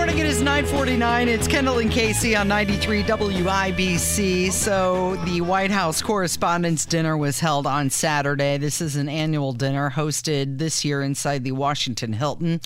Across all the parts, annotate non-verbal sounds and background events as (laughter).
Morning. It is 949. It's Kendall and Casey on 93 WIBC. So the White House Correspondents' Dinner was held on Saturday. This is an annual dinner hosted this year inside the Washington Hilton.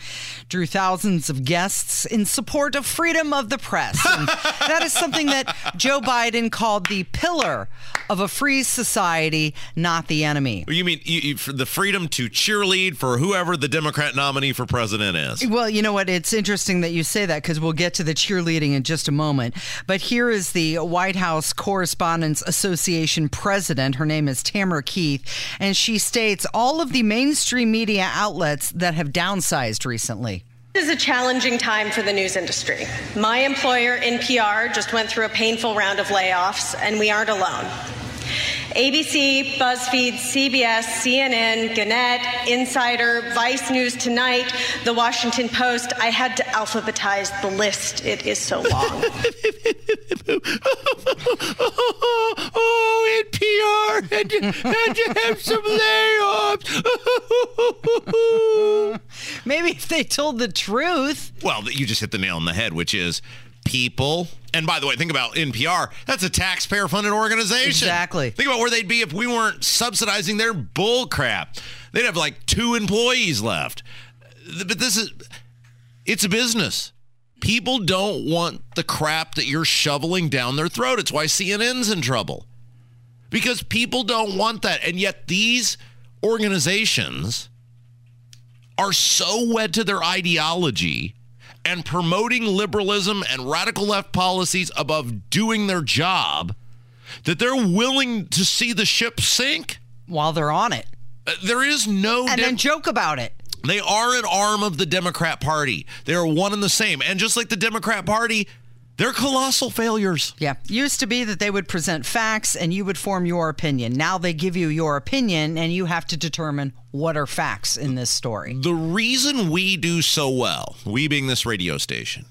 Drew thousands of guests in support of freedom of the press. (laughs) That is something that Joe Biden called the pillar of a free society, not the enemy. You mean you, you, the freedom to cheerlead for whoever the Democrat nominee for president is? Well, you know what? It's interesting that you say that because we'll get to the cheerleading in just a moment. But here is the White House Correspondents Association president. Her name is Tamara Keith, and she states all of the mainstream media outlets that have downsized recently. This is a challenging time for the news industry. My employer, NPR, just went through a painful round of layoffs, and we aren't alone. ABC, BuzzFeed, CBS, CNN, Gannett, Insider, Vice News Tonight, The Washington Post. I had to alphabetize the list. It is so long. (laughs) oh, NPR had to, had have some layoffs. (laughs) (laughs) Maybe if they told the truth. well, you just hit the nail on the head, which is people. And by the way, think about NPR. That's a taxpayer funded organization. Exactly. Think about where they'd be if we weren't subsidizing their bull crap. They'd have like two employees left. But this is, it's a business. People don't want the crap that you're shoveling down their throat. It's why CNN's in trouble. Because people don't want that. And yet these organizations are so wed to their ideology and promoting liberalism and radical left policies above doing their job that they're willing to see the ship sink while they're on it. Uh, There is no And then joke about it. they are an arm of the Democrat Party. They are one and the same. And just like the Democrat Party, they're colossal failures. Yeah. Used to be that they would present facts and you would form your opinion. Now they give you your opinion and you have to determine what are facts in this story. The reason we do so well, we being this radio station,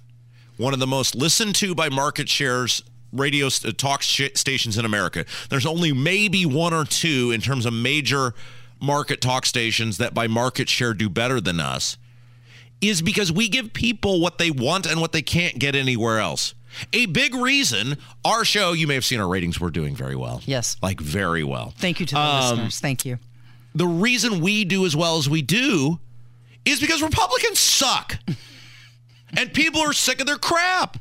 one of the most listened to by market shares radio st- uh, talk sh- stations in America. There's only maybe one or two in terms of major market talk stations that by market share do better than us is because we give people what they want and what they can't get anywhere else. A big reason our show, you may have seen our ratings, we're doing very well. Yes. Like very well. Thank you to the Um, listeners. Thank you. the reason we do as well as we do is because Republicans suck. And people are sick of their crap.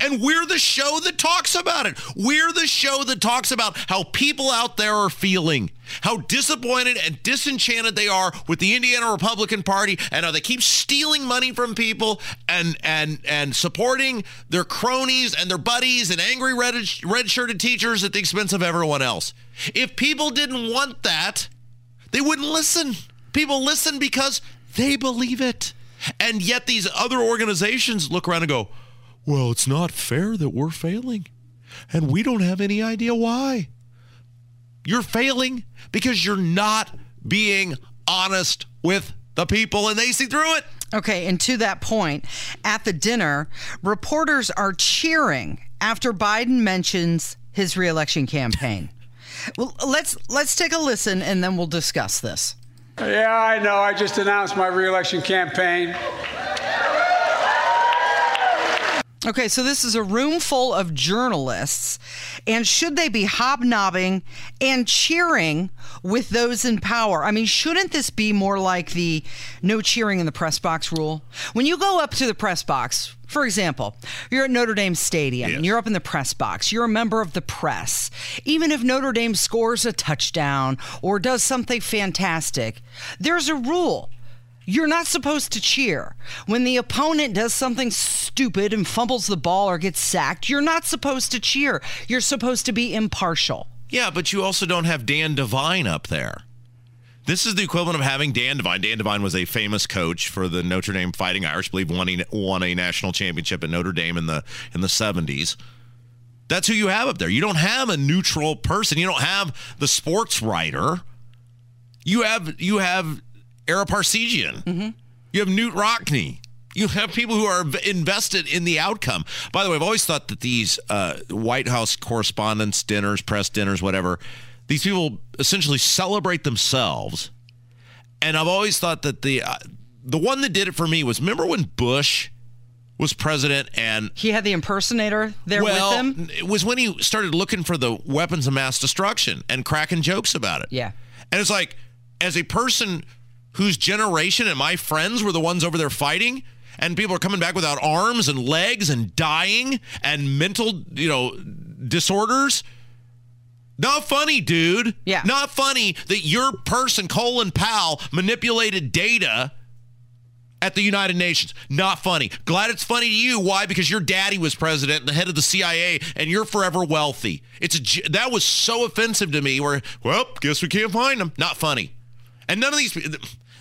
And we're the show that talks about it. We're the show that talks about how people out there are feeling, how disappointed and disenchanted they are with the Indiana Republican Party, and how they keep stealing money from people and and and supporting their cronies and their buddies and angry red red-shirted teachers at the expense of everyone else. If people didn't want that, they wouldn't listen. People listen because they believe it. And yet these other organizations look around and go, well, it's not fair that we're failing. And we don't have any idea why. You're failing because you're not being honest with the people and they see through it. Okay, and to that point, at the dinner, reporters are cheering after Biden mentions his reelection campaign. well, let's let's take a listen and then we'll discuss this. Yeah, I know. I just announced my reelection campaign. Okay, so this is a room full of journalists, and should they be hobnobbing and cheering with those in power? I mean, shouldn't this be more like the no cheering in the press box rule? When you go up to the press box, for example, you're at Notre Dame Stadium and you're up in the press box, you're a member of the press. Even if Notre Dame scores a touchdown or does something fantastic, there's a rule. You're not supposed to cheer. When the opponent does something stupid and fumbles the ball or gets sacked, you're not supposed to cheer. You're supposed to be impartial. Yeah, but you also don't have Dan Devine up there This is the equivalent of having Dan Devine. Dan Devine was a famous coach for the Notre Dame Fighting Irish. I believe won a, won a national championship at Notre Dame in the in the 70s. That's who you have up there. You don't have a neutral person. You don't have the sports writer. You have you have Parseghian. Mm-hmm. You have Knute Rockne. You have people who are invested in the outcome. By the way, I've always thought that these uh, White House correspondence dinners, press dinners, whatever, these people essentially celebrate themselves. And I've always thought that the uh, the one that did it for me was remember when Bush was president and He had the impersonator there well, with him. it was when he started looking for the weapons of mass destruction and cracking jokes about it. Yeah. And it's like, as a person whose generation and my friends were the ones over there fighting, and people are coming back without arms and legs and dying and mental, you know, disorders. Not funny, dude. Yeah. Not funny that your person, Colin Powell, manipulated data at the United Nations. Not funny. Glad it's funny to you. Why? Because your daddy was president and the head of the CIA, and you're forever wealthy. It's a that was so offensive to me. Where well, guess we can't find them. Not funny. And none of these.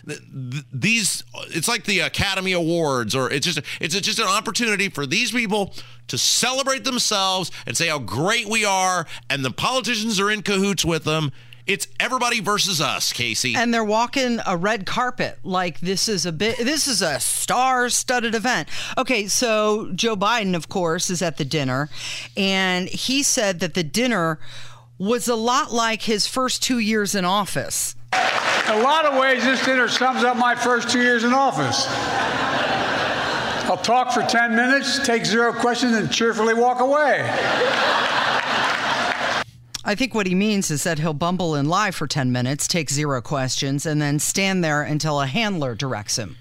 Th- th- These, it's like the Academy Awards, or it's just it's just an opportunity for these people to celebrate themselves and say how great we are, and the politicians are in cahoots with them. It's everybody versus us, Casey. and they're walking a red carpet like this is a bit this is a star-studded event okay so joe biden of course is at the dinner and he said that the dinner was a lot like his first two years in office a lot of ways, this dinner sums up my first two years in office. I'll talk for 10 minutes, take zero questions, and cheerfully walk away. I think what he means is that he'll bumble and lie for 10 minutes, take zero questions, and then stand there until a handler directs him.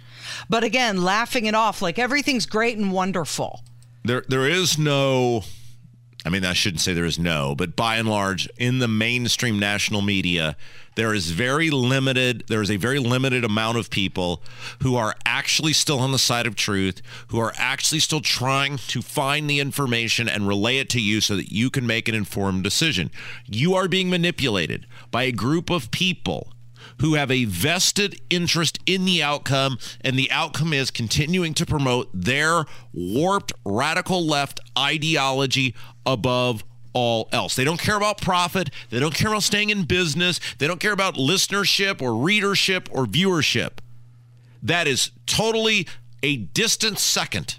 But again, laughing it off like everything's great and wonderful. there there is no I mean I shouldn't say there is no, but by and large in the mainstream national media there is very limited there is a very limited amount of people who are actually still on the side of truth, who are actually still trying to find the information and relay it to you so that you can make an informed decision. You are being manipulated by a group of people who have a vested interest in the outcome, and the outcome is continuing to promote their warped radical left ideology above all else. They don't care about profit. They don't care about staying in business. They don't care about listenership or readership or viewership. That is totally a distant second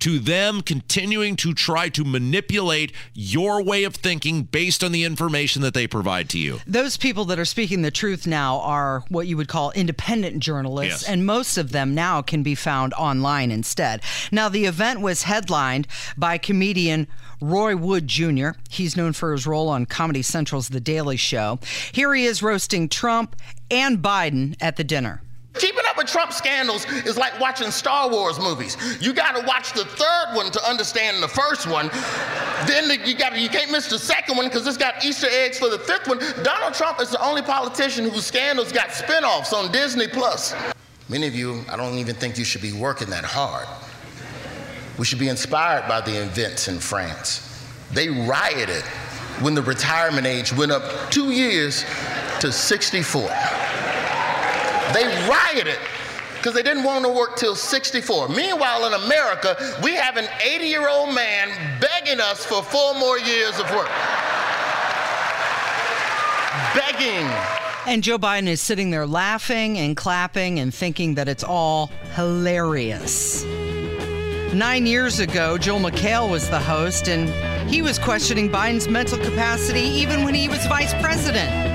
to them continuing to try to manipulate your way of thinking based on the information that they provide to you. Those people that are speaking the truth now are what you would call independent journalists, Yes. and most of them now can be found online instead. Now, the event was headlined by comedian Roy Wood Jr. He's known for his role on Comedy Central's The Daily Show. Here he is roasting Trump and Biden at the dinner. Trump scandals is like watching Star Wars movies. You got to watch the third one to understand the first one. Then the- you got you can't miss the second one because it's got Easter eggs for the fifth one. Donald Trump is the only politician whose scandals got spin-offs on Disney Plus. Many of you, I don't even think you should be working that hard. We should be inspired by the events in France. They rioted when the retirement age went up two years to 64. They rioted because they didn't want to work till 64. Meanwhile, in America, we have an 80 year old man begging us for four more years of work. Begging. And Joe Biden is sitting there laughing and clapping and thinking that it's all hilarious. Nine years ago, Joel McHale was the host, and he was questioning Biden's mental capacity even when he was vice president.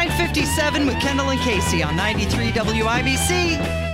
957 with Kendall and Casey on 93 WIBC.